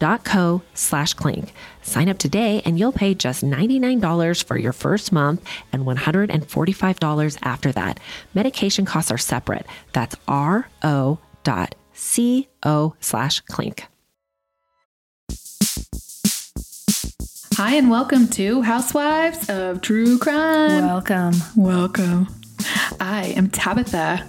co slash clink. Sign up today and you'll pay just $99 for your first month and $145 after that. Medication costs are separate. That's ro dot co slash clink. Hi, and welcome to Housewives of True Crime. Welcome. Welcome. I am Tabitha.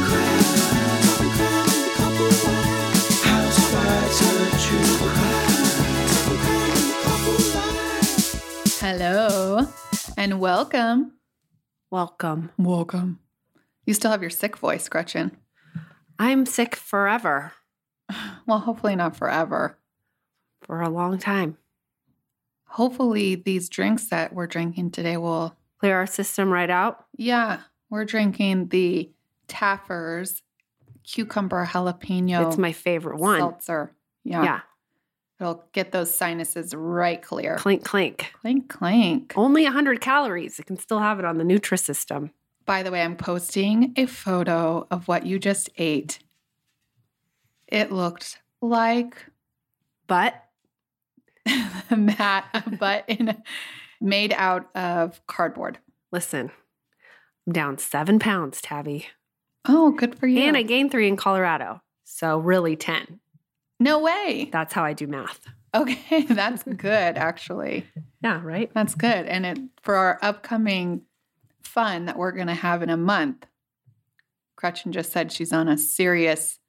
Hello and welcome. Welcome. Welcome. You still have your sick voice, Gretchen. I'm sick forever. Well, hopefully not forever. For a long time. Hopefully, these drinks that we're drinking today will clear our system right out. Yeah, we're drinking the Taffers cucumber jalapeno. It's my favorite one. Seltzer. Yeah. Yeah. It'll get those sinuses right clear. Clink, clink. Clink, clink. Only 100 calories. You can still have it on the Nutrisystem. By the way, I'm posting a photo of what you just ate. It looked like But that, but in made out of cardboard. listen, I'm down seven pounds, Tabby. Oh, good for you. And I gained three in Colorado. So really 10. No way. That's how I do math. Okay, that's good actually. Yeah, right? That's good. And it for our upcoming fun that we're going to have in a month. Gretchen just said she's on a serious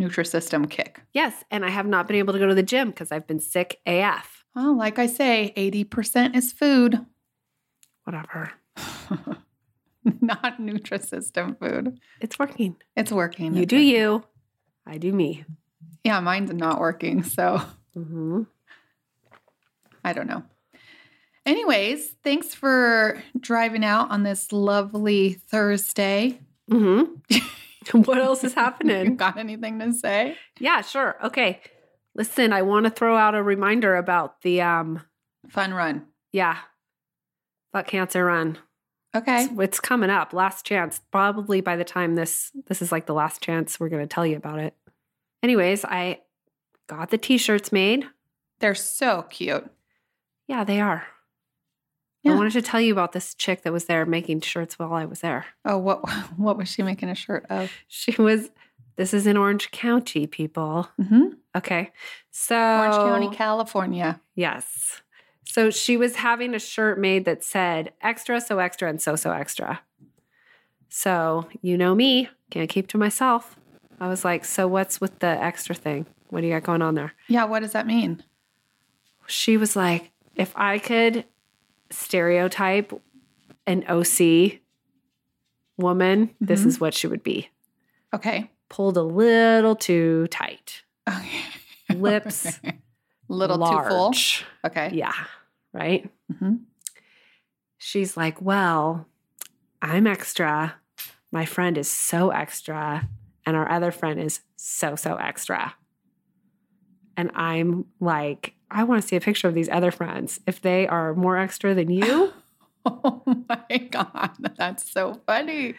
Nutrisystem kick. Yes. And I have not been able to go to the gym because I've been sick AF. Well, like I say, 80% is food, Whatever. not Nutrisystem food. It's working. It's working. You It's do working. you. I do me. Yeah, mine's not working. So hmm I don't know. Anyways, thanks for driving out on this lovely Thursday. hmm what else is You happening? got anything to say? yeah, sure. Okay. Listen, I want to throw out a reminder about the um Fun run. yeah. Fuck cancer run. Okay. It's, it's coming up. Last chance. Probably by the time this this is like the last chance we're going to tell you about it. Anyways, I got the t-shirts made. They're so cute. Yeah, they are. Yeah. I wanted to tell you about this chick that was there making shirts while I was there. Oh, what what was she making a shirt of? She was this is in Orange County, people. Mm-hmm. Okay. So Orange County, California. Yes. So she was having a shirt made that said extra, so extra, and so, so extra. So, you know me, can't keep to myself. I was like, so what's with the extra thing? What do you got going on there? Yeah, what does that mean? She was like, if I could stereotype an OC woman, this Mhm. is what she would be. Okay. Pulled a little too tight. Okay. Lips Little too full. Okay. Yeah. Right. Mhm. She's like, Well, I'm extra. My friend is so extra. And our other friend is so, so extra. And I'm like, I want to see a picture of these other friends. If they are more extra than you, Oh my god, that's so funny.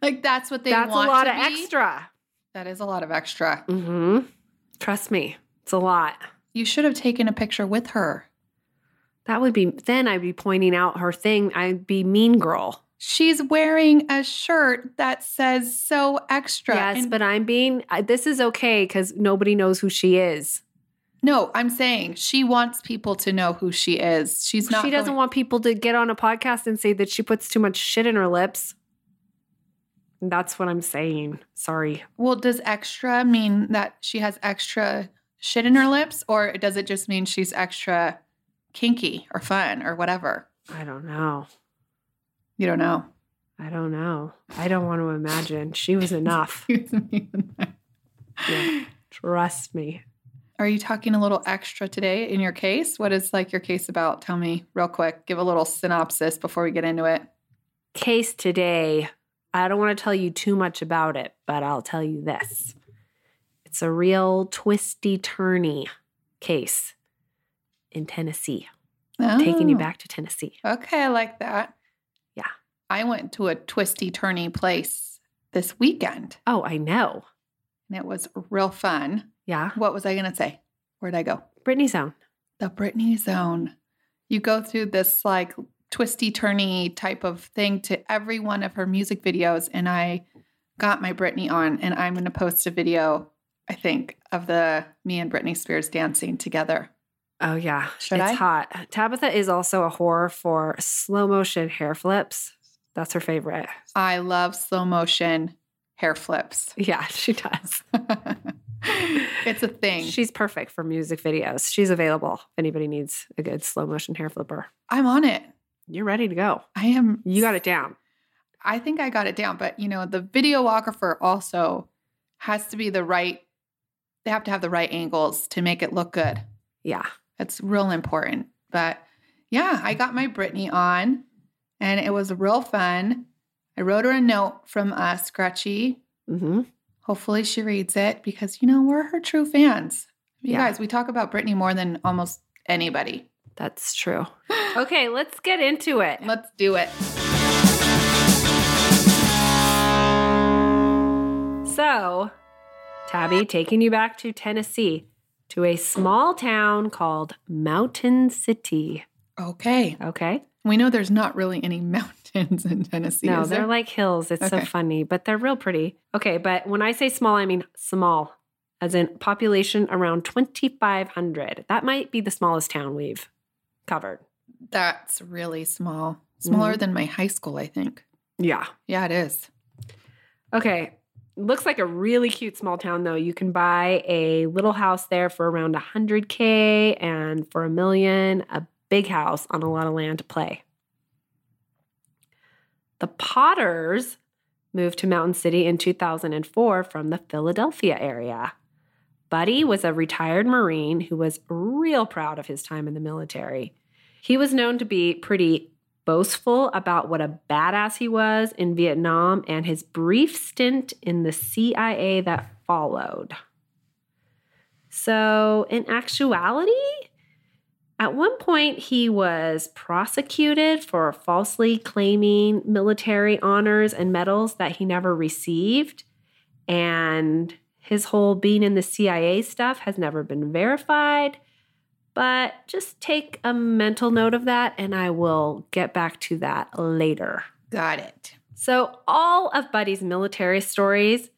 Like that's what they want. that's a lot of be? extra. That is a lot of extra. hmm Trust me, it's a lot. You should have taken a picture with her. That would be, then I'd be pointing out her thing. I'd be mean girl. She's wearing a shirt that says so extra. Yes, And- but I'm being, this is okay because nobody knows who she is. no, I'm saying she wants people to know who she is. She's not. she doesn't going- want people to get on a podcast and say that she puts too much shit in her lips. That's what I'm saying. Sorry. Well, does extra mean that she has extra shit in her lips, or does it just mean she's extra kinky or fun or whatever? I don't know. You don't know. I don't know. I don't want to imagine. She was enough. Yeah. Trust me. Are you talking a little extra today in your case? What is like your case about? Tell me real quick. Give a little synopsis before we get into it. Case today, I don't want to tell you too much about it, but I'll tell you this. It's a real twisty turny case in Tennessee, taking you Oh, back to Tennessee. Okay, I like that. I went to a twisty turny place this weekend Oh, I know. and it was real fun. Yeah. What was I going to say? Where'd I go? Britney Zone. The Britney Zone. You go through this like twisty turny type of thing to every one of her music videos. And I got my Britney on, and I'm going to post a video, I think, of the me and Britney Spears dancing together. Oh, yeah. Should it's I? hot. Tabitha is also a whore for slow motion hair flips. That's her favorite. I love slow motion hair flips. Yeah, she does. it's a thing. She's perfect for music videos. She's available if anybody needs a good slow motion hair flipper. I'm on it. You're ready to go. I am. You got it down. I think I got it down, but you know, the videographer also has to be the right. They have to have the right angles to make it look good. Yeah. That's real important. But yeah, I got my Britney on, and it was real fun. I wrote her a note from uh, Scratchy. hmm Hopefully, she reads it because you know we're her true fans. You Yeah. guys, we talk about Britney more than almost anybody. That's true. Okay, let's get into it. Let's do it. So, Tabby, taking you back to Tennessee to a small town called Mountain City. Okay. Okay. We know there's not really any mountains in Tennessee. No, they're like hills. It's so funny, but they're real pretty. Okay, but when I say small, I mean small, as in population around 2,500. That might be the smallest town we've covered. That's really small. Smaller Mm-hmm. than my high school, I think. Yeah. Yeah, it is. Okay. Looks like a really cute small town, though. You can buy a little house there for around 100K and for a million, a big house on a lot of land to play. The Potters moved to Mountain City in 2004 from the Philadelphia area. Buddy was a retired Marine who was real proud of his time in the military. He was known to be pretty boastful about what a badass he was in Vietnam and his brief stint in the CIA that followed. So, in actuality, at one point he was prosecuted for falsely claiming military honors and medals that he never received. And his whole being in the CIA stuff has never been verified. But just take a mental note of that, and I will get back to that later. Got it. So, all of Buddy's military stories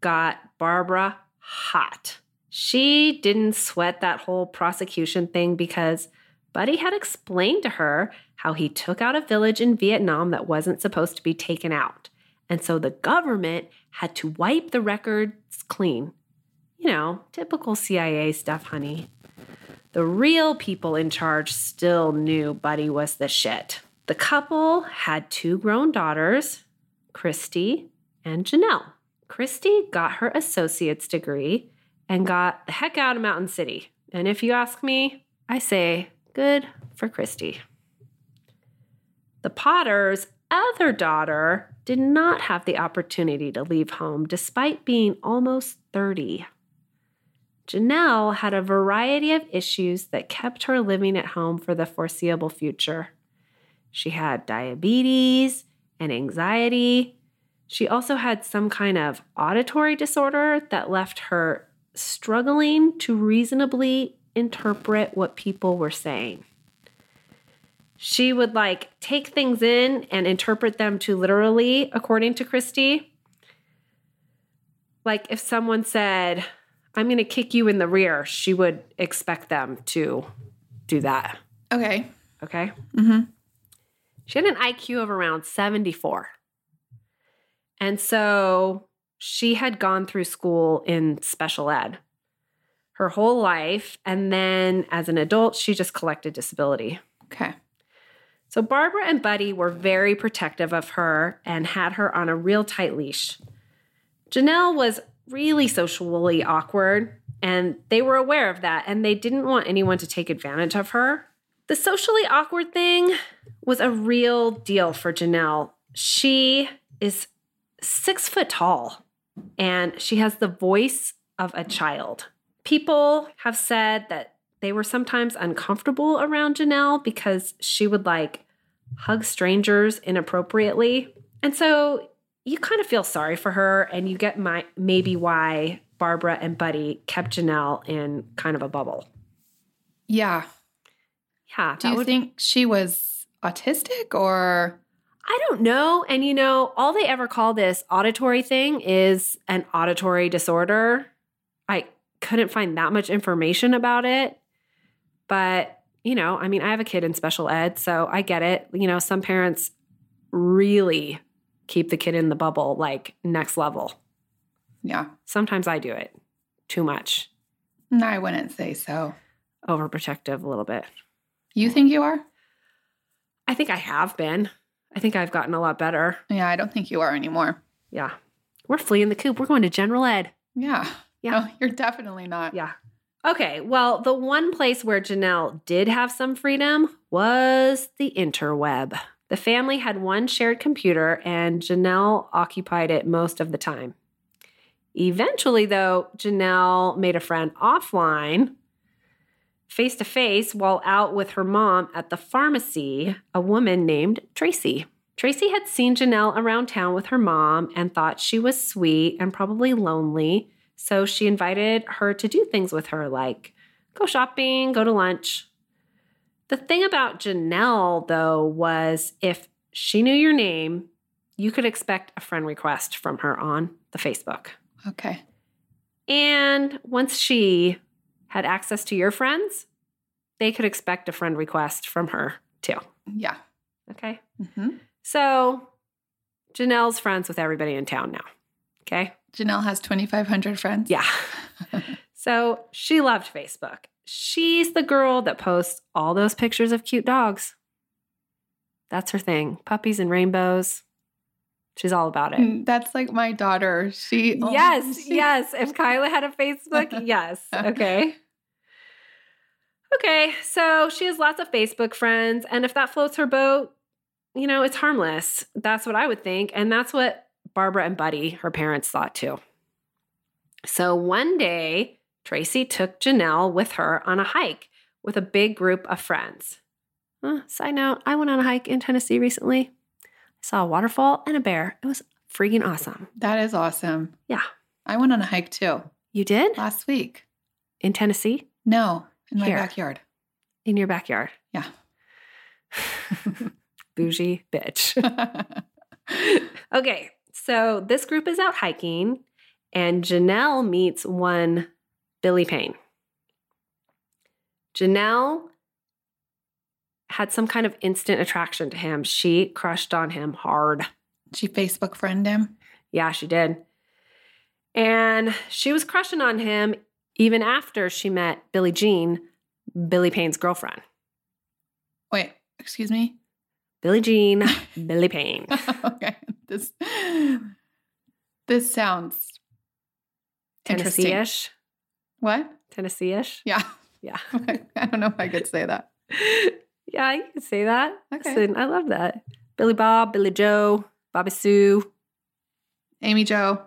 got Barbara hot. She didn't sweat that whole prosecution thing because Buddy had explained to her how he took out a village in Vietnam that wasn't supposed to be taken out. And so the government had to wipe the records clean. You know, typical CIA stuff, honey. The real people in charge still knew Buddy was the shit. The couple had two grown daughters, Christy and Janelle. Christy got her associate's degree and got the heck out of Mountain City. And if you ask me, I say good for Christy. The Potter's other daughter did not have the opportunity to leave home despite being almost 30. Janelle had a variety of issues that kept her living at home for the foreseeable future. She had diabetes and anxiety. She also had some kind of auditory disorder that left her struggling to reasonably interpret what people were saying. She would like take things in and interpret them too literally, according to Christy. Like if someone said, I'm going to kick you in the rear, she would expect them to do that. Okay. Okay. Mm-hmm. She had an IQ of around 74. And so she had gone through school in special ed her whole life. And then as an adult, she just collected disability. Okay. So Barbara and Buddy were very protective of her and had her on a real tight leash. Janelle was really socially awkward, and they were aware of that, and they didn't want anyone to take advantage of her. The socially awkward thing was a real deal for Janelle. She is six foot tall, and she has the voice of a child. People have said that they were sometimes uncomfortable around Janelle because she would like hug strangers inappropriately. And so you kind of feel sorry for her, and you get my maybe why Barbara and Buddy kept Janelle in kind of a bubble. Yeah. Yeah. Do you would- think she was autistic or I don't know. And you know, all they ever call this auditory thing is an auditory disorder. I couldn't find that much information about it. But, you know, I mean, I have a kid in special ed, so I get it. You know, some parents really keep the kid in the bubble like next level. yeah? Sometimes I do it too much, No, I wouldn't say so. overprotective a little bit. You think you are? I think I have been. I think I've gotten a lot better. Yeah, I don't think you are anymore. Yeah. We're fleeing the coop. We're going to general ed. Yeah. Yeah. No, you're definitely not. Yeah. Okay. Well, the one place where Janelle did have some freedom was the interweb. The family had one shared computer, and Janelle occupied it most of the time. Eventually, though, Janelle made a friend offline, face to face, while out with her mom at the pharmacy, a woman named Tracy. Tracy had seen Janelle around town with her mom and thought she was sweet and probably lonely. So she invited her to do things with her, like go shopping, go to lunch. The thing about Janelle, though, was if she knew your name, you could expect a friend request from her on the Facebook. Okay. And once she had access to your friends, they could expect a friend request from her too. Yeah. Okay. hmm So Janelle's friends with everybody in town now. Okay. Janelle has 2,500 friends. Yeah. so she loved Facebook. She's the girl that posts all those pictures of cute dogs. That's her thing. Puppies and rainbows. She's all about it. Mm, That's like my daughter. She oh, yes, she- yes. If Kyla had a Facebook, yes. Okay. Okay, so she has lots of Facebook friends, and if that floats her boat, you know, it's harmless. That's what I would think. And that's what Barbara and Buddy, her parents, thought too. So one day, Tracy took Janelle with her on a hike with a big group of friends. Uh, side note, I went on a hike in Tennessee recently. I saw a waterfall and a bear. It was freaking awesome. That is awesome. Yeah. I went on a hike too You did? last week. In Tennessee? No, in my Here. backyard. In your backyard? Yeah. Bougie bitch. okay, so this group is out hiking, and Janelle meets one Billy Payne. Janelle had some kind of instant attraction to him. She crushed on him hard. she Facebook friend him. Yeah, she did. And she was crushing on him even after she met Billie Jean, Billy Payne's girlfriend. Wait, excuse me. Billie Jean, Billy Payne. okay. This this sounds. Tennessee-ish. What? Tennessee-ish. Yeah. Yeah. I don't know if I could say that. Yeah, you can say that. Okay. Listen, I love that. Billy Bob, Billy Joe, Bobby Sue. Amy Joe.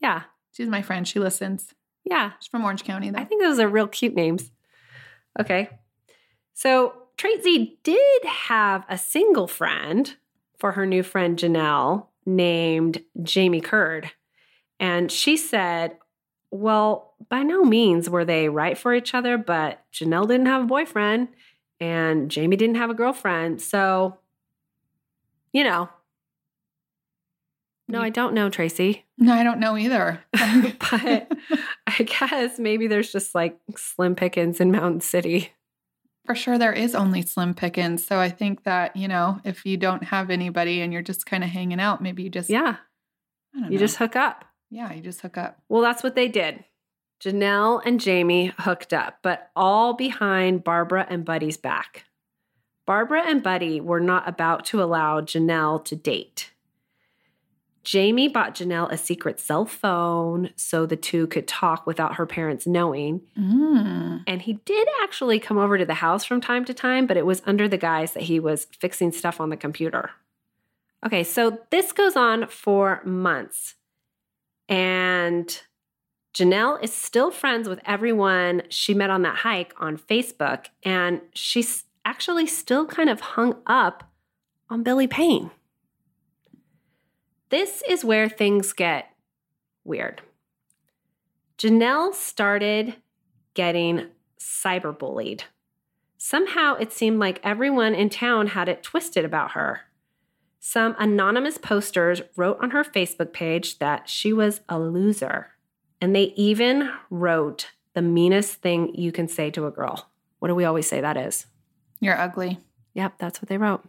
Yeah. She's my friend. She listens. Yeah. She's from Orange County, though. I think those are real cute names. Okay. So Tracy did have a single friend for her new friend Janelle named Jamie Curd. And she said well, by no means were they right for each other, but Janelle didn't have a boyfriend and Jamie didn't have a girlfriend. So, you know. No, mm. I don't know, Tracy. No, I don't know either. but I guess maybe there's just like slim pickings in Mountain City. For sure, there is only slim pickings. So I think that, you know, if you don't have anybody and you're just kind of hanging out, maybe you just, Yeah, I don't you know. just hook up. yeah, you just hook up. Well, that's what they did. Janelle and Jamie hooked up, but all behind Barbara and Buddy's back. Barbara and Buddy were not about to allow Janelle to date. Jamie bought Janelle a secret cell phone so the two could talk without her parents knowing. Mm. And he did actually come over to the house from time to time, but it was under the guise that he was fixing stuff on the computer. Okay, so this goes on for months. And Janelle is still friends with everyone she met on that hike on Facebook. And she's actually still kind of hung up on Billy Payne. This is where things get weird. Janelle started getting cyberbullied. Somehow it seemed like everyone in town had it twisted about her. Some anonymous posters wrote on her Facebook page that she was a loser. And they even wrote the meanest thing you can say to a girl. What do we always say that is? You're ugly. Yep, that's what they wrote.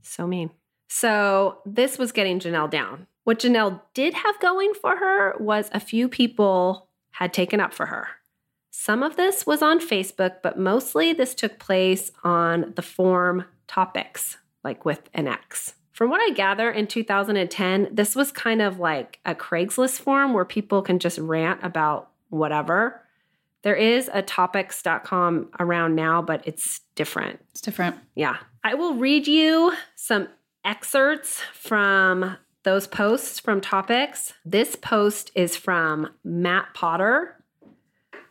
So mean. So this was getting Janelle down. What Janelle did have going for her was a few people had taken up for her. Some of this was on Facebook, but mostly this took place on the forum Topix, like with an X. From what I gather in 2010, this was kind of like a Craigslist forum where people can just rant about whatever. There is a Topix.com around now, but it's different. It's different. Yeah. I will read you some excerpts from those posts from topics. This post is from Matt Potter.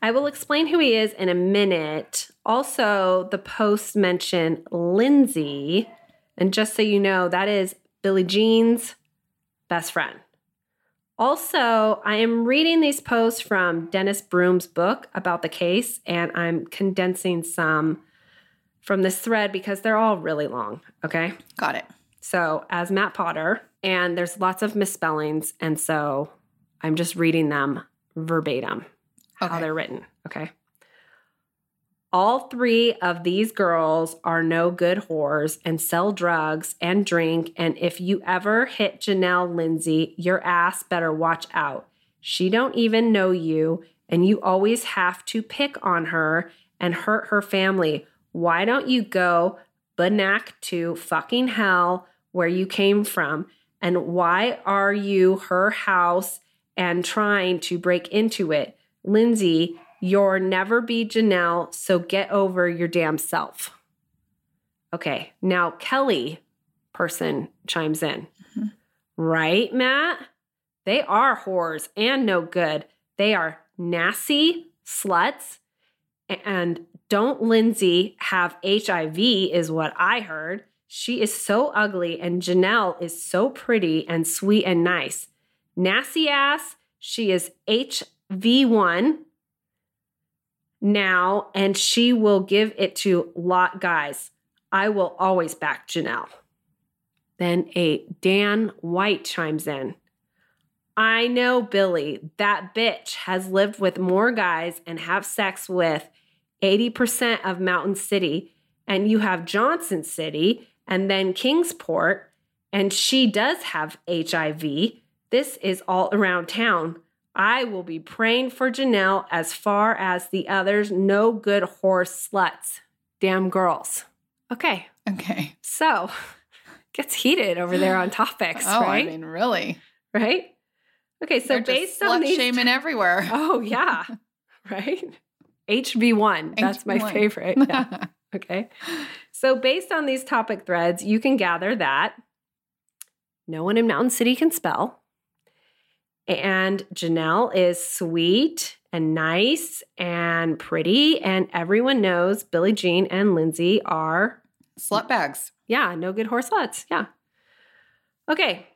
I will explain who he is in a minute. Also, the posts mention Lindsay. And just so you know, that is Billie Jean's best friend. Also, I am reading these posts from Dennis Broom's book about the case, and I'm condensing some from this thread because they're all really long. Okay. Got it. So, as Matt Potter, and there's lots of misspellings. And so I'm just reading them verbatim, how they're written. Okay. All three of these girls are no good whores and sell drugs and drink. And if you ever hit Janelle Lindsay, your ass better watch out. She don't even know you, and you always have to pick on her and hurt her family. Why don't you go banak to fucking hell where you came from? And why are you her house and trying to break into it? Lindsay, you'll never be Janelle, so get over your damn self. Okay, now Kelly person chimes in. Mhm. Right, Matt? They are whores and no good. They are nasty sluts. And don't Lindsay have HIV, is what I heard. She is so ugly, and Janelle is so pretty and sweet and nice. Nasty ass, she is HV1 now, and she will give it to lot guys. I will always back Janelle. Then a Dan White chimes in. I know Billy, that bitch has lived with more guys and have sex with 80% of Mountain City, and you have Johnson City and then Kingsport, and she does have HIV. This is all around town. I will be praying for Janelle as far as the others no good horse sluts. Damn girls. Okay, Okay. so gets heated over there on Topix, oh, right? I mean, really? right? Okay, so They're based on these shaming everywhere. Oh yeah. right? HB1. That's my HB1. favorite. Yeah. Okay. So, based on these topic threads, you can gather that no one in Mountain City can spell. And Janelle is sweet and nice and pretty. And everyone knows Billie Jean and Lindsay are, Slut bags. yeah, no good horse sluts. Yeah. Okay.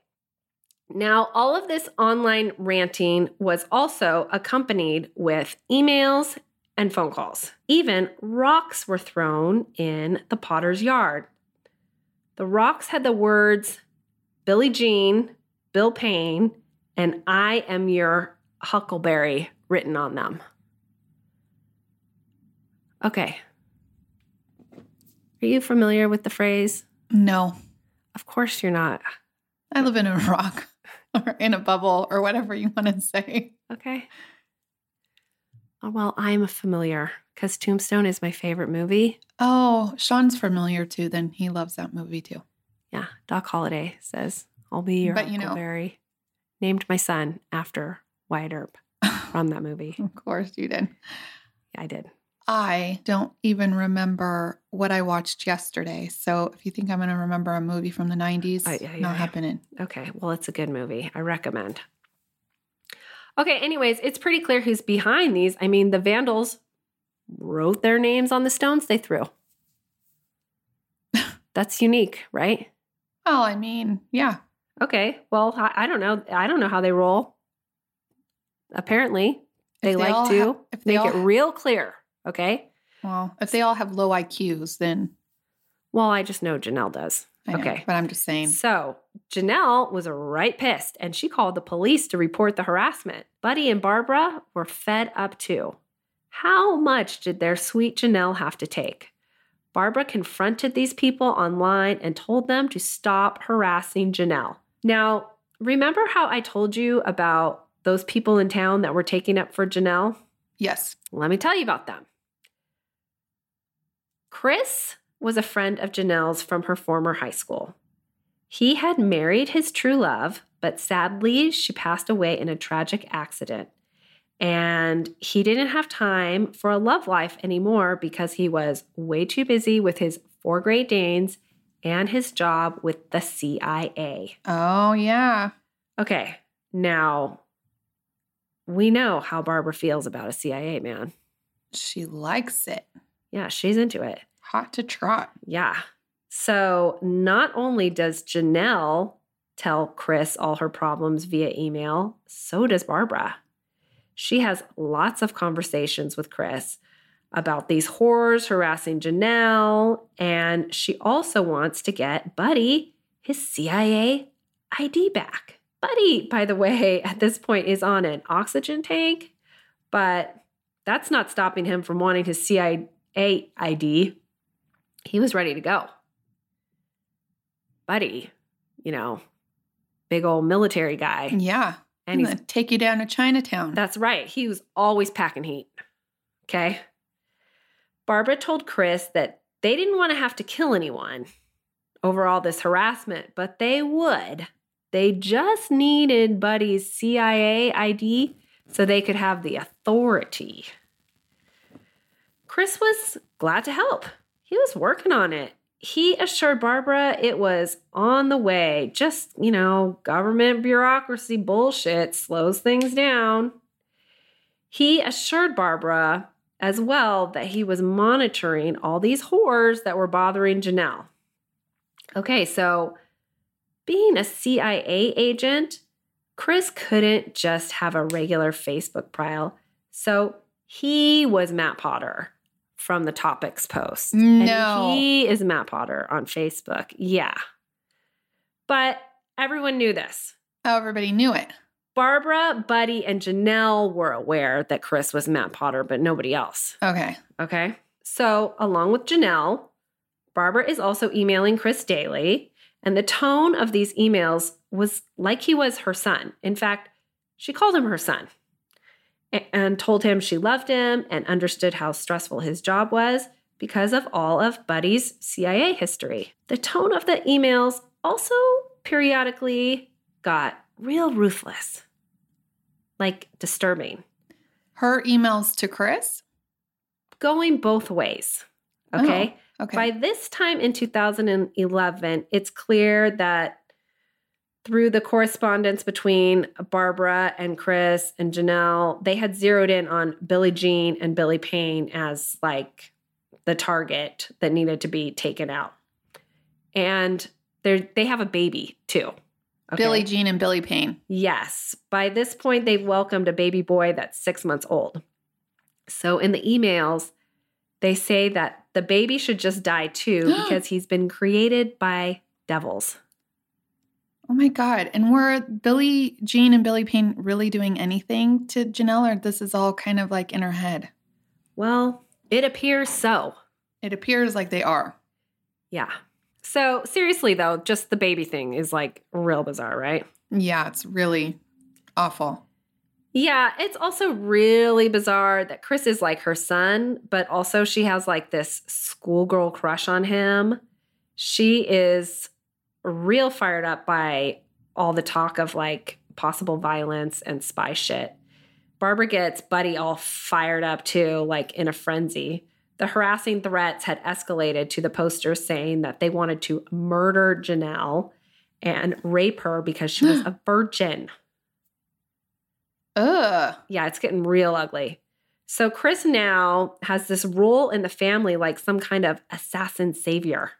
Now, all of this online ranting was also accompanied with emails and phone calls. Even rocks were thrown in the potter's yard. The rocks had the words Billie Jean, Bill Payne, and I am your Huckleberry written on them. Okay. Are you familiar with the phrase? No, Of course you're not. I live in a rock or in a bubble or whatever you want to say. Okay. Oh, well, I'm familiar because Tombstone is my favorite movie. Oh, Sean's familiar too. Then he loves that movie too. Yeah, Doc Holliday says, I'll be your But, you know- Huckleberry. Named my son after Wyatt Earp from that movie. of course you did. Yeah, I did. I don't even remember what I watched yesterday. So if you think I'm going to remember a movie from the 90s, Uh, yeah, yeah, not yeah. happening. Okay, well, it's a good movie. I recommend. Okay, anyways, it's pretty clear who's behind these. I mean, the Vandals wrote their names on the stones they threw. That's unique, right? Well, I mean, yeah. Okay, well, I, I don't know. I don't know how they roll. Apparently, they If like to ha- if they make all it real clear. Okay. Well, if they all have low IQs, then Well, I just know Janelle does. Know, Okay. But I'm just saying. So Janelle was right pissed and she called the police to report the harassment. Buddy and Barbara were fed up too. How much did their sweet Janelle have to take? Barbara confronted these people online and told them to stop harassing Janelle. Now, remember how I told you about those people in town that were taking up for Janelle? Yes. Let me tell you about them. Chris was a friend of Janelle's from her former high school. He had married his true love, but sadly, she passed away in a tragic accident. And he didn't have time for a love life anymore because he was way too busy with his four Great Danes and his job with the CIA. Oh, yeah. Okay, now we know how Barbara feels about a CIA man. She likes it. Yeah, she's into it. Hot to trot. Yeah. So not only does Janelle tell Chris all her problems via email, so does Barbara. She has lots of conversations with Chris about these whores harassing Janelle, and she also wants to get Buddy his CIA ID back. Buddy, by the way, at this point is on an oxygen tank, but that's not stopping him from wanting his CIA ID. He was ready to go. Buddy, you know, big old military guy. Yeah. And he's take you down to Chinatown. that's right. He was always packing heat. Okay. Barbara told Chris that they didn't want to have to kill anyone over all this harassment, but they would. They just needed Buddy's CIA ID so they could have the authority. Chris was glad to help. He was working on it. He assured Barbara it was on the way. Just, you know, government bureaucracy bullshit slows things down. He assured Barbara as well that he was monitoring all these whores that were bothering Janelle. Okay, so being a CIA agent, Chris couldn't just have a regular Facebook profile. So he was Matt Potter from the topics post. No. And he is Matt Potter on Facebook. Yeah. But everyone knew this. oh, everybody knew it. Barbara, Buddy, and Janelle were aware that Chris was Matt Potter, but nobody else. Okay. Okay. So, along with Janelle, Barbara is also emailing Chris daily. And the tone of these emails was like he was her son. In fact, she called him her son and told him she loved him and understood how stressful his job was because of all of Buddy's CIA history. The tone of the emails also periodically got real ruthless, like disturbing, Her emails to Chris. going both ways. Oh, okay. Okay. By this time in 2011, it's clear that through the correspondence between Barbara and Chris and Janelle, they had zeroed in on Billie Jean and Billy Payne as like the target that needed to be taken out. And they they have a baby too. Okay? Billie Jean and Billy Payne. Yes. By this point, they've welcomed a baby boy that's six months old. So in the emails, they say that the baby should just die too because he's been created by devils. Oh my God. And were Billie Jean and Billy Payne really doing anything to Janelle, or this is all kind of like in her head? Well, it appears so. It appears like they are. Yeah. So seriously, though, just the baby thing is like real bizarre, right? Yeah, it's really awful. Yeah, it's also really bizarre that Chris is like her son, but also she has like this schoolgirl crush on him. She is real fired up by all the talk of like possible violence and spy shit. Barbara gets Buddy all fired up too, like in a frenzy. The harassing threats had escalated to the posters saying that they wanted to murder Janelle and rape her because she was a virgin. Ugh. Yeah, it's getting real ugly. So Chris now has this role in the family like some kind of assassin savior.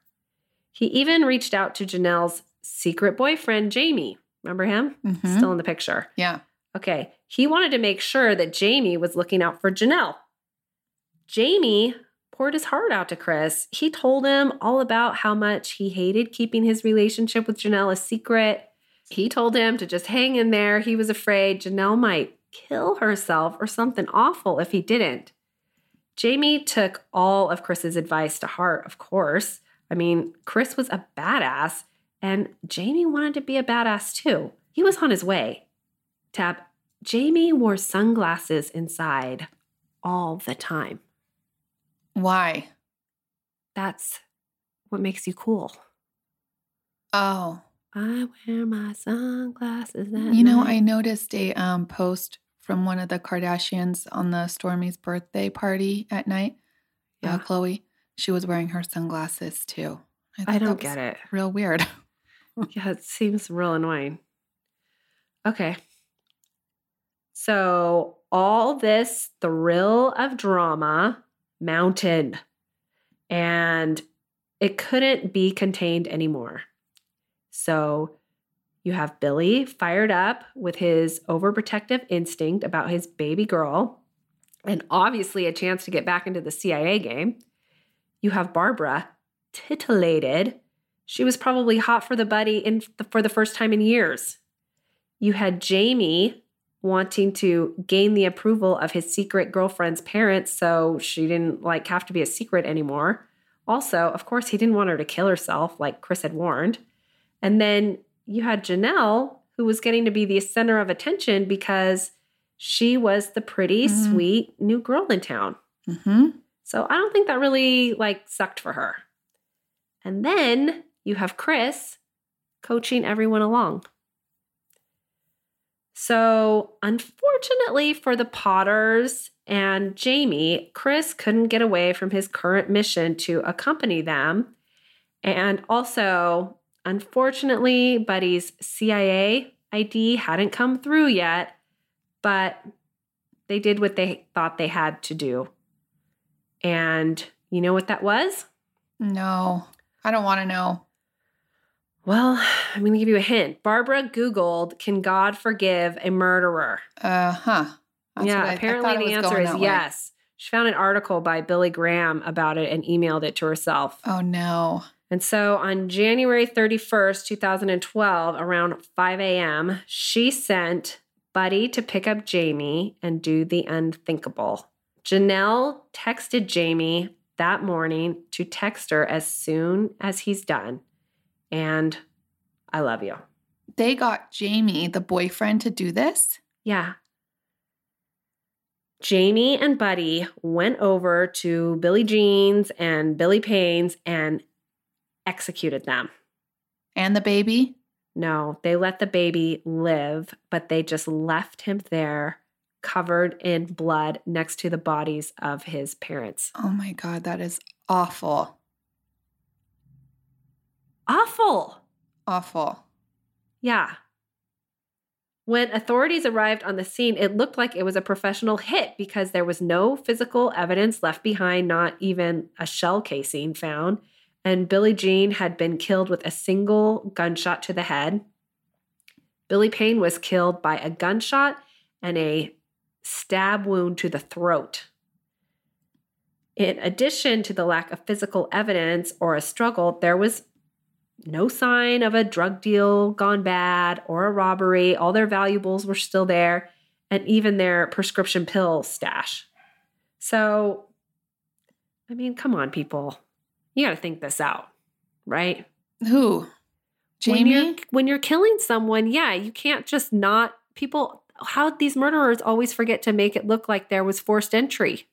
He even reached out to Janelle's secret boyfriend, Jamie. Remember him? Mhm. Still in the picture. Yeah. Okay. He wanted to make sure that Jamie was looking out for Janelle. Jamie poured his heart out to Chris. He told him all about how much he hated keeping his relationship with Janelle a secret. He told him to just hang in there. He was afraid Janelle might kill herself or something awful if he didn't. Jamie took all of Chris's advice to heart, of course. I mean, Chris was a badass, and Jamie wanted to be a badass too. He was on his way. Tab, Jamie wore sunglasses inside all the time. Why? That's what makes you cool. Oh. I wear my sunglasses. You know, night. I noticed a um, post from one of the Kardashians on the Stormi's birthday party at night. Yeah, Yeah. Khloé. She was wearing her sunglasses too. I don't get it. Real weird. Yeah, it seems real annoying. Okay. So, all this thrill of drama mounted, and it couldn't be contained anymore. So, you have Billy fired up with his overprotective instinct about his baby girl, and obviously a chance to get back into the CIA game. You have Barbara titillated she was probably hot for the buddy in for the first time in years. You had Jamie wanting to gain the approval of his secret girlfriend's parents so she didn't like have to be a secret anymore. Also, of course, he didn't want her to kill herself like Chris had warned. And then you had Janelle who was getting to be the center of attention because she was the pretty, Mhm. sweet new girl in town. hmm So I don't think that really like sucked for her. And then you have Chris coaching everyone along. So, unfortunately for the Potters and Jamie, Chris couldn't get away from his current mission to accompany them. And also, unfortunately, Buddy's CIA ID hadn't come through yet, but they did what they thought they had to do. And you know what that was? No, I don't want to know. Well, I'm going to give you a hint. Barbara Googled, Can God forgive a murderer? Uh huh. yeah, apparently the answer is yes. She found an article by Billy Graham about it and emailed it to herself. Oh no. And so on January 31st, 2012, around 5 a.m., she sent Buddy to pick up Jamie and do the unthinkable. Janelle texted Jamie that morning to text her as soon as he's done. And I love you. They got Jamie, the boyfriend, to do this. Yeah. Jamie and Buddy went over to Billie Jean's and Billy Payne's and executed them. And the baby. No, they let the baby live, but they just left him there covered in blood next to the bodies of his parents. Oh my God, that is awful. Awful. Awful. Yeah. When authorities arrived on the scene, it looked like it was a professional hit because there was no physical evidence left behind, not even a shell casing found. And Billie Jean had been killed with a single gunshot to the head. Billy Payne was killed by a gunshot and a stab wound to the throat. In addition to the lack of physical evidence or a struggle, there was no sign of a drug deal gone bad or a robbery. All their valuables were still there, and even their prescription pill stash. So, I mean, come on, people. You got to think this out, right? Who? When you're, Jamie? when you're killing someone, yeah, you can't just not. People, how these murderers always forget to make it look like there was forced entry.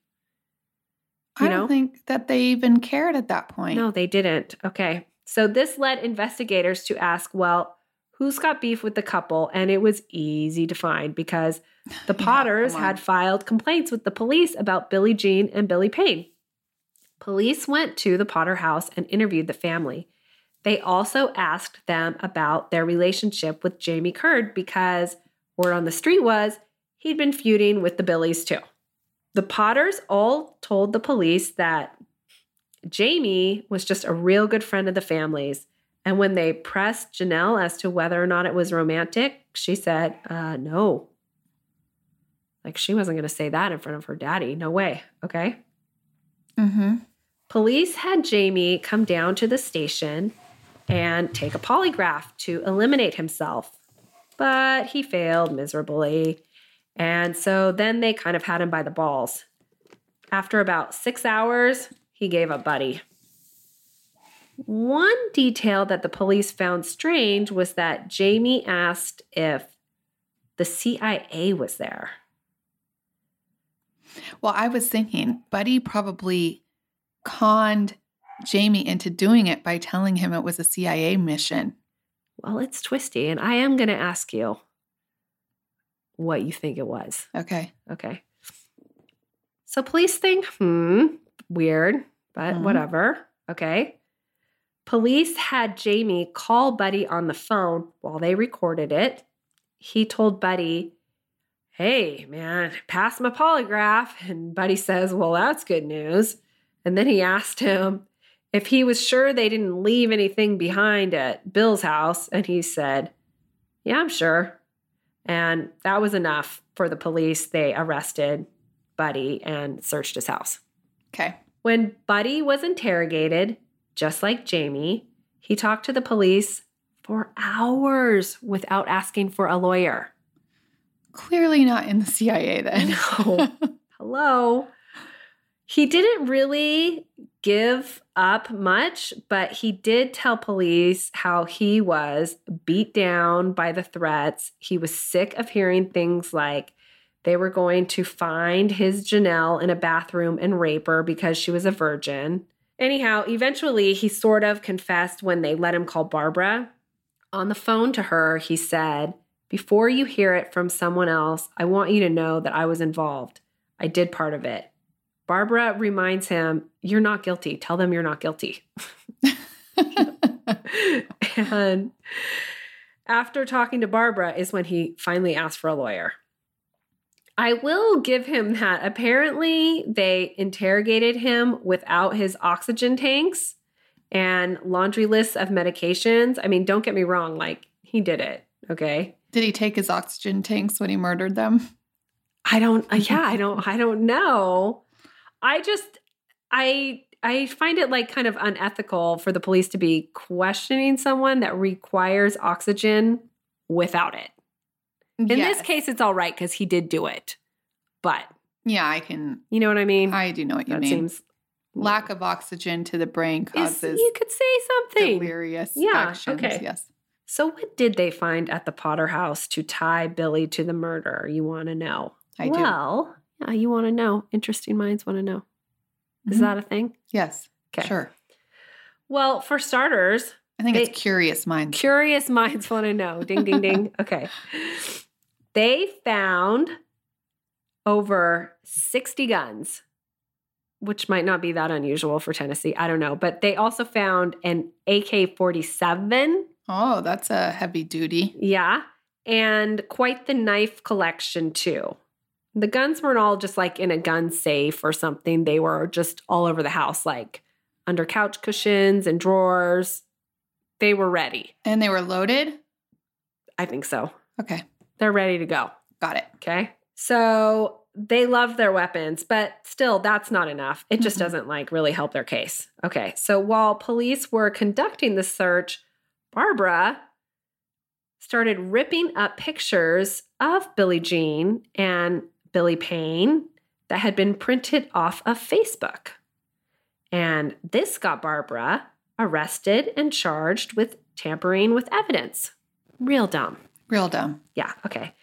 I don't know? think that they even cared at that point. No, they didn't. Okay. So this led investigators to ask, well, who's got beef with the couple? And it was easy to find because the Potters on. had filed complaints with the police about Billie Jean and Billy Payne. Police went to the Potter house and interviewed the family. They also asked them about their relationship with Jamie Curd because word on the street was he'd been feuding with the Billies too. The Potters all told the police that Jamie was just a real good friend of the family's. And when they pressed Janelle as to whether or not it was romantic, she said, uh, no. Like she wasn't going to say that in front of her daddy. No way. Okay. Mm-hmm. Police had Jamie come down to the station and take a polygraph to eliminate himself, but he failed miserably. And so then they kind of had him by the balls. After about six hours, he gave up Buddy. One detail that the police found strange was that Jamie asked if the CIA was there. Well, I was thinking Buddy probably conned Jamie into doing it by telling him it was a CIA mission. Well, it's twisty, and I am going to ask you what you think it was. Okay. Okay. So police think, hmm, weird, but Mhm. whatever. Okay. Police had Jamie call Buddy on the phone while they recorded it. He told Buddy, Hey, man, pass my polygraph. And Buddy says, Well, that's good news. And then he asked him if he was sure they didn't leave anything behind at Bill's house. And he said, Yeah, I'm sure. And that was enough for the police. They arrested Buddy and searched his house. Okay. When Buddy was interrogated, just like Jamie, he talked to the police for hours without asking for a lawyer. Clearly not in the CIA then. know. Hello. He didn't really give up much, but he did tell police how he was beat down by the threats. He was sick of hearing things like they were going to find his Janelle in a bathroom and rape her because she was a virgin. Anyhow, eventually he sort of confessed when they let him call Barbara. On the phone to her, he said, Before you hear it from someone else, I want you to know that I was involved. I did part of it. Barbara reminds him, You're not guilty. Tell them you're not guilty. and after talking to Barbara is when he finally asked for a lawyer. I will give him that. Apparently, they interrogated him without his oxygen tanks and laundry lists of medications. I mean, don't get me wrong, like, he did it. Okay. Did he take his oxygen tanks when he murdered them? I don't uh, yeah, I don't I don't know. I just I I find it like kind of unethical for the police to be questioning someone that requires oxygen without it. In Yes. this case it's all right cuz he did do it. But yeah, I can. you know what I mean? I do know what you that mean. seems Lack of oxygen to the brain is, causes you could say something. delirious Yeah, actions. okay. Yes. So what did they find at the Potter house to tie Billy to the murder? You want to know? I do. well, yeah, you want to know. Interesting minds want to know. Is Mhm. that a thing? Yes. Okay. Sure. Well, for starters, I think They- it's curious minds. curious minds want to know. Ding, ding, ding. Okay. They found over 60 guns, which might not be that unusual for Tennessee. I don't know. But they also found an AK 47. Oh, that's a heavy duty. Yeah. And quite the knife collection, too. The guns weren't all just like in a gun safe or something. They were just all over the house, like under couch cushions and drawers. They were ready. And they were loaded? I think so. Okay. They're ready to go. Got it. Okay. So they love their weapons, but still, that's not enough. It just Mm-mm. doesn't like really help their case. Okay. So while police were conducting the search, Barbara started ripping up pictures of Billie Jean and Billy Payne that had been printed off of Facebook. And this got Barbara arrested and charged with tampering with evidence. Real dumb. Real dumb. Yeah, okay.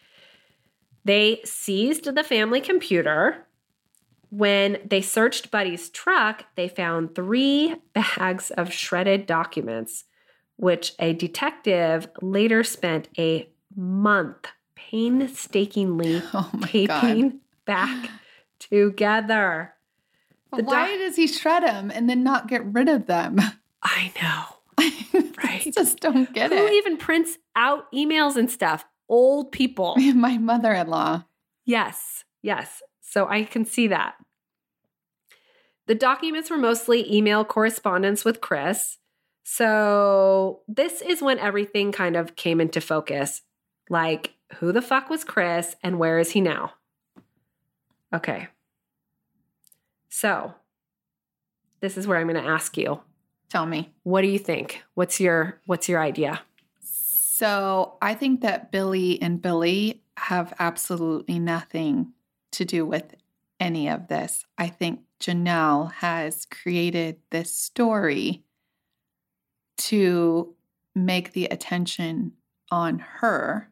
They seized the family computer. When they searched Buddy's truck, they found three bags of shredded documents, which a detective later spent a month painstakingly Oh taping god. back together. The why does he shred them and then not get rid of them? I know. I Right. just don't get Who it. Who even prints out emails and stuff? Old people. My mother-in-law. Yes, yes. So I can see that. The documents were mostly email correspondence with Chris. So this is when everything kind of came into focus. Like, who the fuck was Chris and where is he now? Okay. So this is where I'm going to ask you. Tell me. What do you think? What's your what's your idea? So I think that Billy and Billy have absolutely nothing to do with any of this. I think Janelle has created this story to make the attention on her.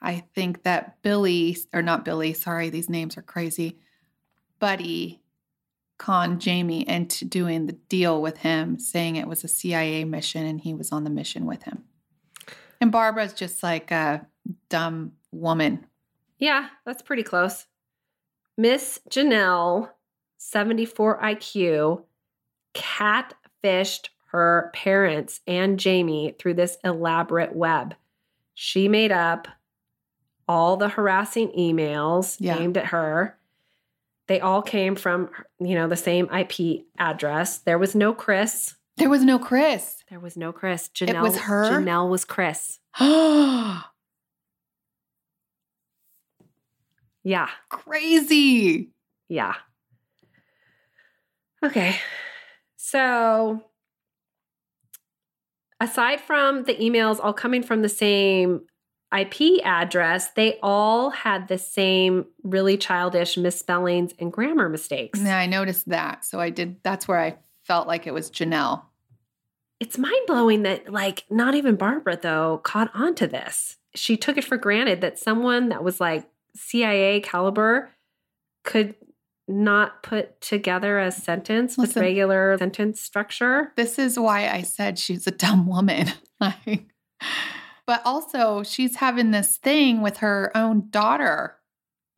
I think that Billy, or not Billy, sorry, these names are crazy. Buddy conned Jamie into doing the deal with him, saying it was a CIA mission and he was on the mission with him. And Barbara's just like a dumb woman. Yeah, that's pretty close. Miss Janelle, 74 IQ, catfished her parents and Jamie through this elaborate web. She made up all the harassing emails Yeah. aimed at her. They all came from, you know, the same IP address. There was no Chris. There was no Chris. There was no Chris. Janelle was her? Janelle was Chris. Yeah. Crazy. Yeah. Okay. So, aside from the emails all coming from the same IP address, they all had the same really childish misspellings and grammar mistakes. Yeah, I noticed that. So I did, that's where I felt like it was Janelle. It's mind blowing that, like, not even Barbara, though, caught on to this. She took it for granted that someone that was like CIA caliber could not put together a sentence with regular sentence structure. This is why I said she's a dumb woman. like, but also, she's having this thing with her own daughter.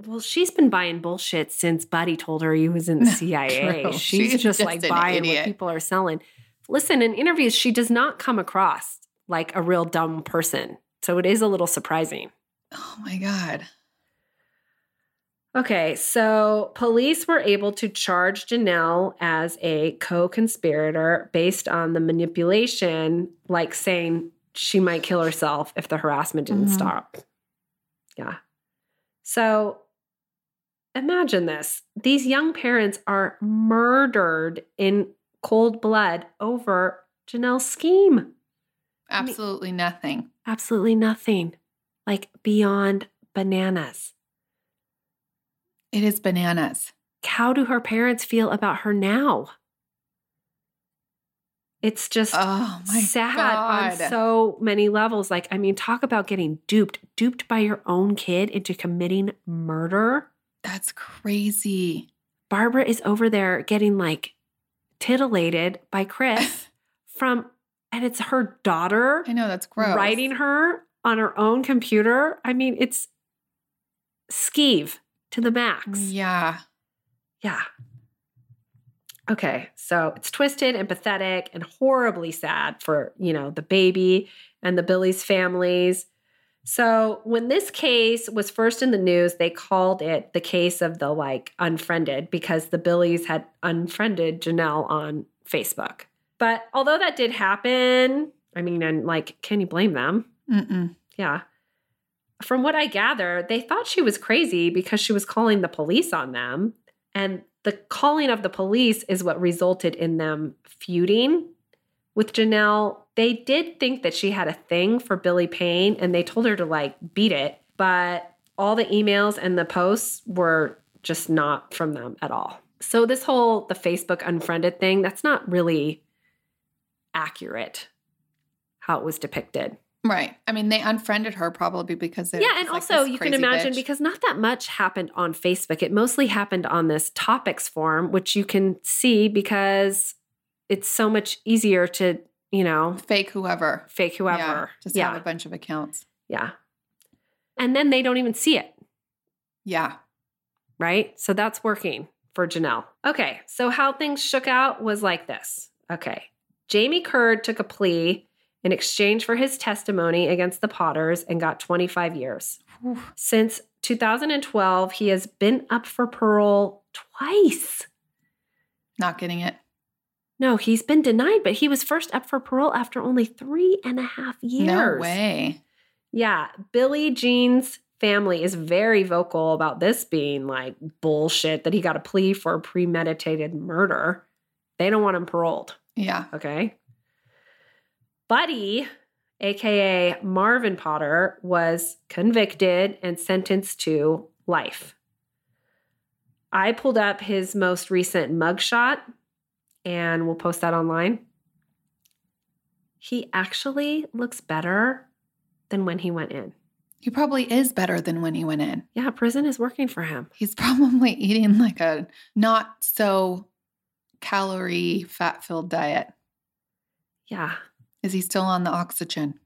Well, she's been buying bullshit since Buddy told her he was in the CIA. She's, She's just, just like buying idiot. what people are selling. Listen, in interviews, she does not come across like a real dumb person. So it is a little surprising. Oh my God. Okay, so police were able to charge Janelle as a co conspirator based on the manipulation, like saying she might kill herself if the harassment didn't Mhm. stop. Yeah. So imagine this these young parents are murdered in cold blood over Janelle's scheme. mean- Absolutely nothing. Absolutely nothing. Like beyond bananas. It is bananas. how do her parents feel about her now? It's just Oh my sad God. on so many levels. Like, I mean, talk about getting duped, duped by your own kid into committing murder. That's crazy. Barbara is over there getting like titillated by Chris from, and it's her daughter I know that's gross. writing her on her own computer. I mean, it's skeeve to the max. Yeah. Yeah. Okay, so it's twisted and pathetic and horribly sad for, you know, the baby and the Billy's families. So, when this case was first in the news, they called it the case of the like unfriended because the Billies had unfriended Janelle on Facebook. But although that did happen, I mean, and like, can you blame them? Mm-mm. Yeah. from what I gather, they thought she was crazy because she was calling the police on them. And the calling of the police is what resulted in them feuding with Janelle. They did think that she had a thing for Billy Payne and they told her to like beat it, but all the emails and the posts were just not from them at all. So this whole the Facebook unfriended thing, that's not really accurate how it was depicted. Right. I mean, they unfriended her probably because they yeah, and also you can imagine because not that much happened on Facebook. It mostly happened on this Topix form, which you can see because it's so much easier to, you know, fake whoever, fake whoever. Yeah, just yeah. have a bunch of accounts. Yeah. And then they don't even see it. Yeah. Right? So that's working for Janelle. Okay. So how things shook out was like this. Okay. Jamie Curd took a plea in exchange for his testimony against the Potters and got 25 years. Since 2012, he has been up for parole twice. Not getting it. No, he's been denied, but he was first up for parole after only three and a half years. No way. Yeah. Billie Jean's family is very vocal about this being like bullshit that he got a plea for premeditated murder. They don't want him paroled. Yeah. Okay. Buddy, aka Marvin Potter, was convicted and sentenced to life. I pulled up his most recent mugshot and we'll post that online. He actually looks better than when he went in. He probably is better than when he went in. Yeah, prison is working for him. He's probably eating like a not so calorie fat filled diet. Yeah, Is he still on the oxygen?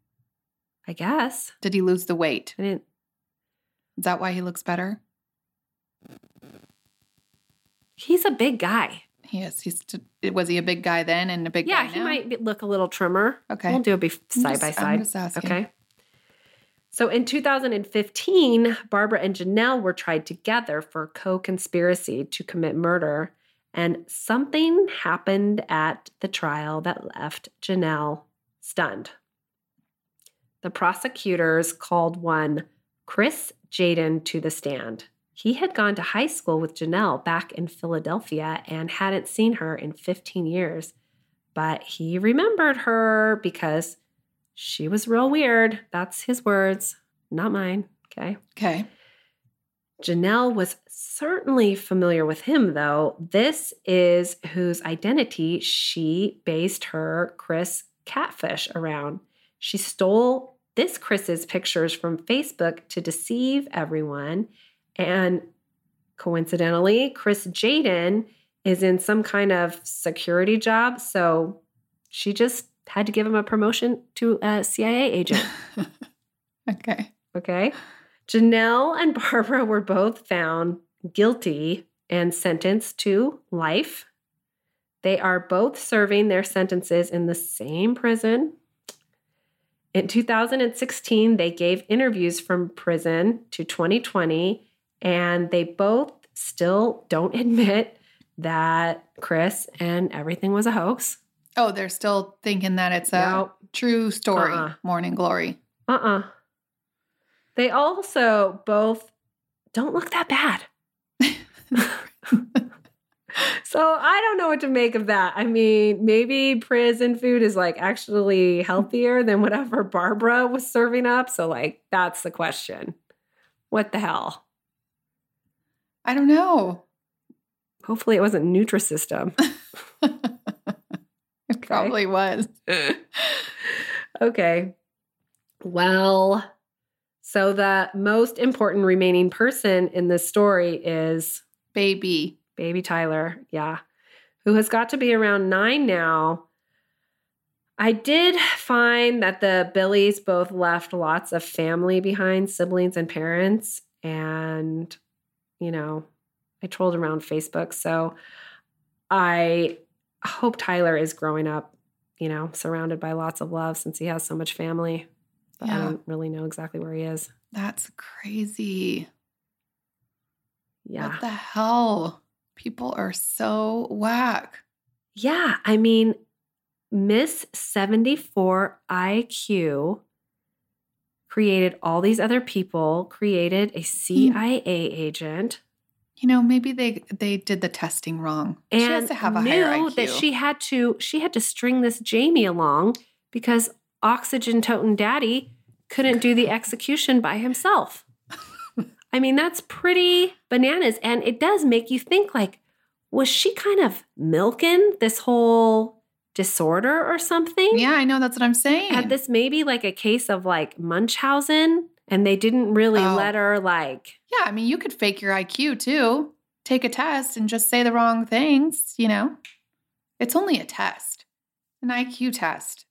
I guess. Did he lose the weight? I didn't. Is that why he looks better? He's a big guy. He is. He's. Was he a big guy then and a big Yeah, he now? might be- look a little trimmer. Okay. We'll do a be side just- by side. Okay. So in 2015, Barbara and Janelle were tried together for co conspiracy to commit murder. And something happened at the trial that left Janelle stunned. The prosecutors called one Chris Jaden to the stand. He had gone to high school with Janelle back in Philadelphia and hadn't seen her in 15 years, but he remembered her because she was real weird. That's his words, not mine. Okay. Okay. Janelle was certainly familiar with him, though. This is whose identity she based her Chris catfish around. She stole this Chris's pictures from Facebook to deceive everyone. And coincidentally, Chris Jaden is in some kind of security job. So she just had to give him a promotion to a CIA agent. okay. Okay. Janelle and Barbara were both found guilty and sentenced to life. They are both serving their sentences in the same prison. In 2016, they gave interviews from prison to 2020, and they both still don't admit that Chris and everything was a hoax. Oh, they're still thinking that it's a Nope. true story. Uh-uh. Morning glory. Uh uh They also both don't look that bad. so I don't know what to make of that. I mean, maybe prison food is like actually healthier than whatever Barbara was serving up. So, like, that's the question. What the hell? I don't know. Hopefully, it wasn't Nutrisystem. It probably was. okay. Well, so the most important remaining person in this story is Baby. Baby Tyler, yeah, who has got to be around nine now. I did find that the Billies both left lots of family behind, siblings and parents. And, you know, I trolled around Facebook. So I hope Tyler is growing up, you know, surrounded by lots of love since he has so much family. But I don't really know exactly where he is. That's crazy. Yeah. What the hell? People are so whack. Yeah, I mean, Miss 74 IQ, created all these other people, created a mm. CIA agent, You know, maybe they they did the testing wrong. she has and to have a knew higher IQ. that she had to she had to string this Jamie along because oxygen toting daddy couldn't do the execution by himself. I mean, that's pretty bananas. And it does make you think like, was she kind of milking this whole disorder or something? yeah, I know that's what I'm saying. Had this maybe like a case of like Munchausen and they didn't really Oh. let her like yeah, I mean, you could fake your IQ too. Take a test and just say the wrong things, you know? It's only a test, an IQ test.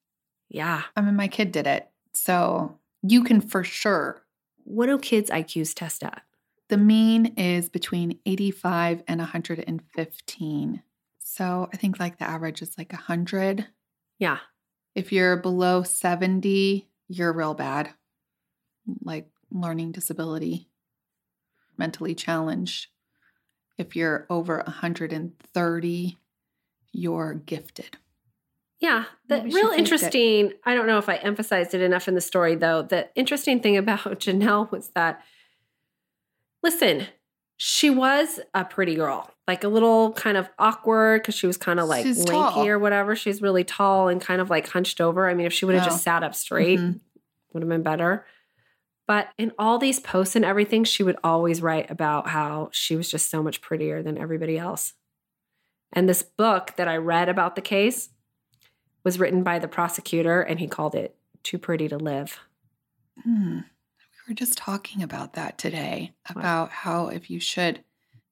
yeah. I mean, my kid did it. So you can for sure. What do kids' IQs test at? The mean is between 85 and 115. So I think like the average is like 100. Yeah. If you're below 70, you're real bad, like learning disability, mentally challenged. If you're over 130, you're gifted. Yeah, the Maybe real it. interesting. I don't know if I emphasized it enough in the story, though. The interesting thing about Janelle was that, listen, she was a pretty girl, like a little kind of awkward because she was kind of like She's lanky tall. or whatever. She's really tall and kind of like hunched over. I mean, if she would have Oh. just sat up straight, Mhm. would have been better. But in all these posts and everything, she would always write about how she was just so much prettier than everybody else. And this book that I read about the case was written by the prosecutor, and he called it Too Pretty to Live. Hmm. We were just talking about that today about how if you should,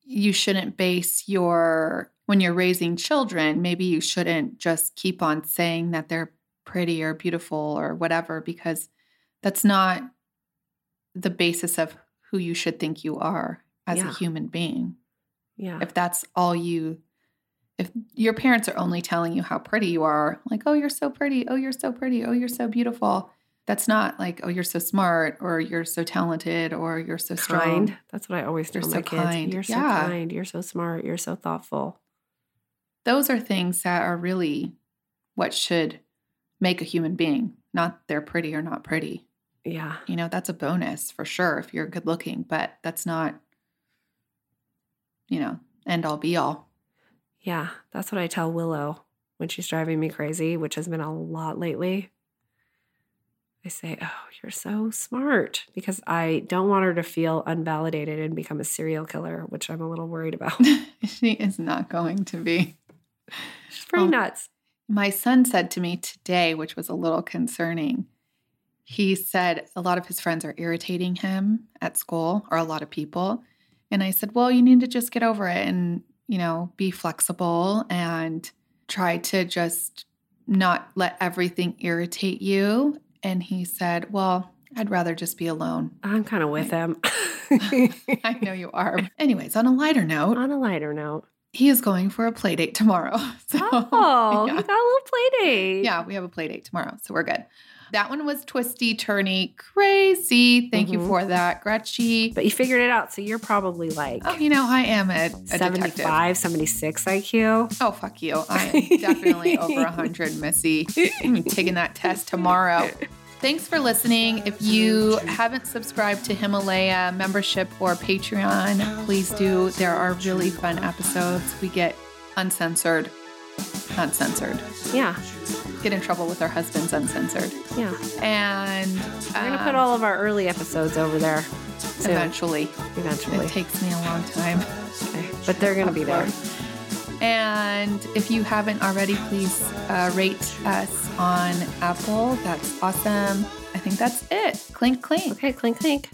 you shouldn't base your, when you're raising children, maybe you shouldn't just keep on saying that they're pretty or beautiful or whatever, because that's not the basis of who you should think you are as Yeah. a human being. Yeah. If that's all you, if your parents are only telling you how pretty you are, like, oh, you're so pretty, oh, you're so pretty, oh, you're so beautiful. That's not like, oh, you're so smart or you're so talented or you're so strong. kind. That's what I always tell You're tell so kids. kind. You're so Yeah. kind. You're so smart. You're so thoughtful. Those are things that are really what should make a human being, not they're pretty or not pretty. Yeah. You know, that's a bonus for sure if you're good looking, but that's not, you know, end all be all. Yeah. That's what I tell Willow when she's driving me crazy, which has been a lot lately. I say, Oh, you're so smart because I don't want her to feel unvalidated and become a serial killer, which I'm a little worried about. she is not going to be. She's pretty Oh. nuts. My son said to me today, which was a little concerning, he said a lot of his friends are irritating him at school, or a lot of people. And I said, Well, you need to just get over it and, you know, be flexible and try to just not let everything irritate you. And he said, Well, I'd rather just be alone. I'm kind of with him. I know you are. Anyways, on a lighter note, On a lighter note. he is going for a play date tomorrow. So, Oh, yeah. you got a little play date. Yeah, we have a play date tomorrow, so we're good. That one was twisty, turny, crazy. Thank you Mhm. for that, Gretchy. But you figured it out. So you're probably like Oh, you know, I am a, a detective. 76 IQ. Oh, fuck you. I am definitely over 100, Missy. I'm taking that test tomorrow. Thanks for listening. If you haven't subscribed to Himalaya membership or Patreon, please do. There are really fun episodes. We get uncensored, uncensored. Yeah. Get in trouble with our husbands uncensored. Yeah. And We're going to um, put all of our early episodes over there soon, eventually. eventually. It takes me a long time. Okay. But they're going to be there. And if you haven't already, please uh, rate us on Apple. That's awesome. I think that's it. Clink, clink. Okay, clink, clink.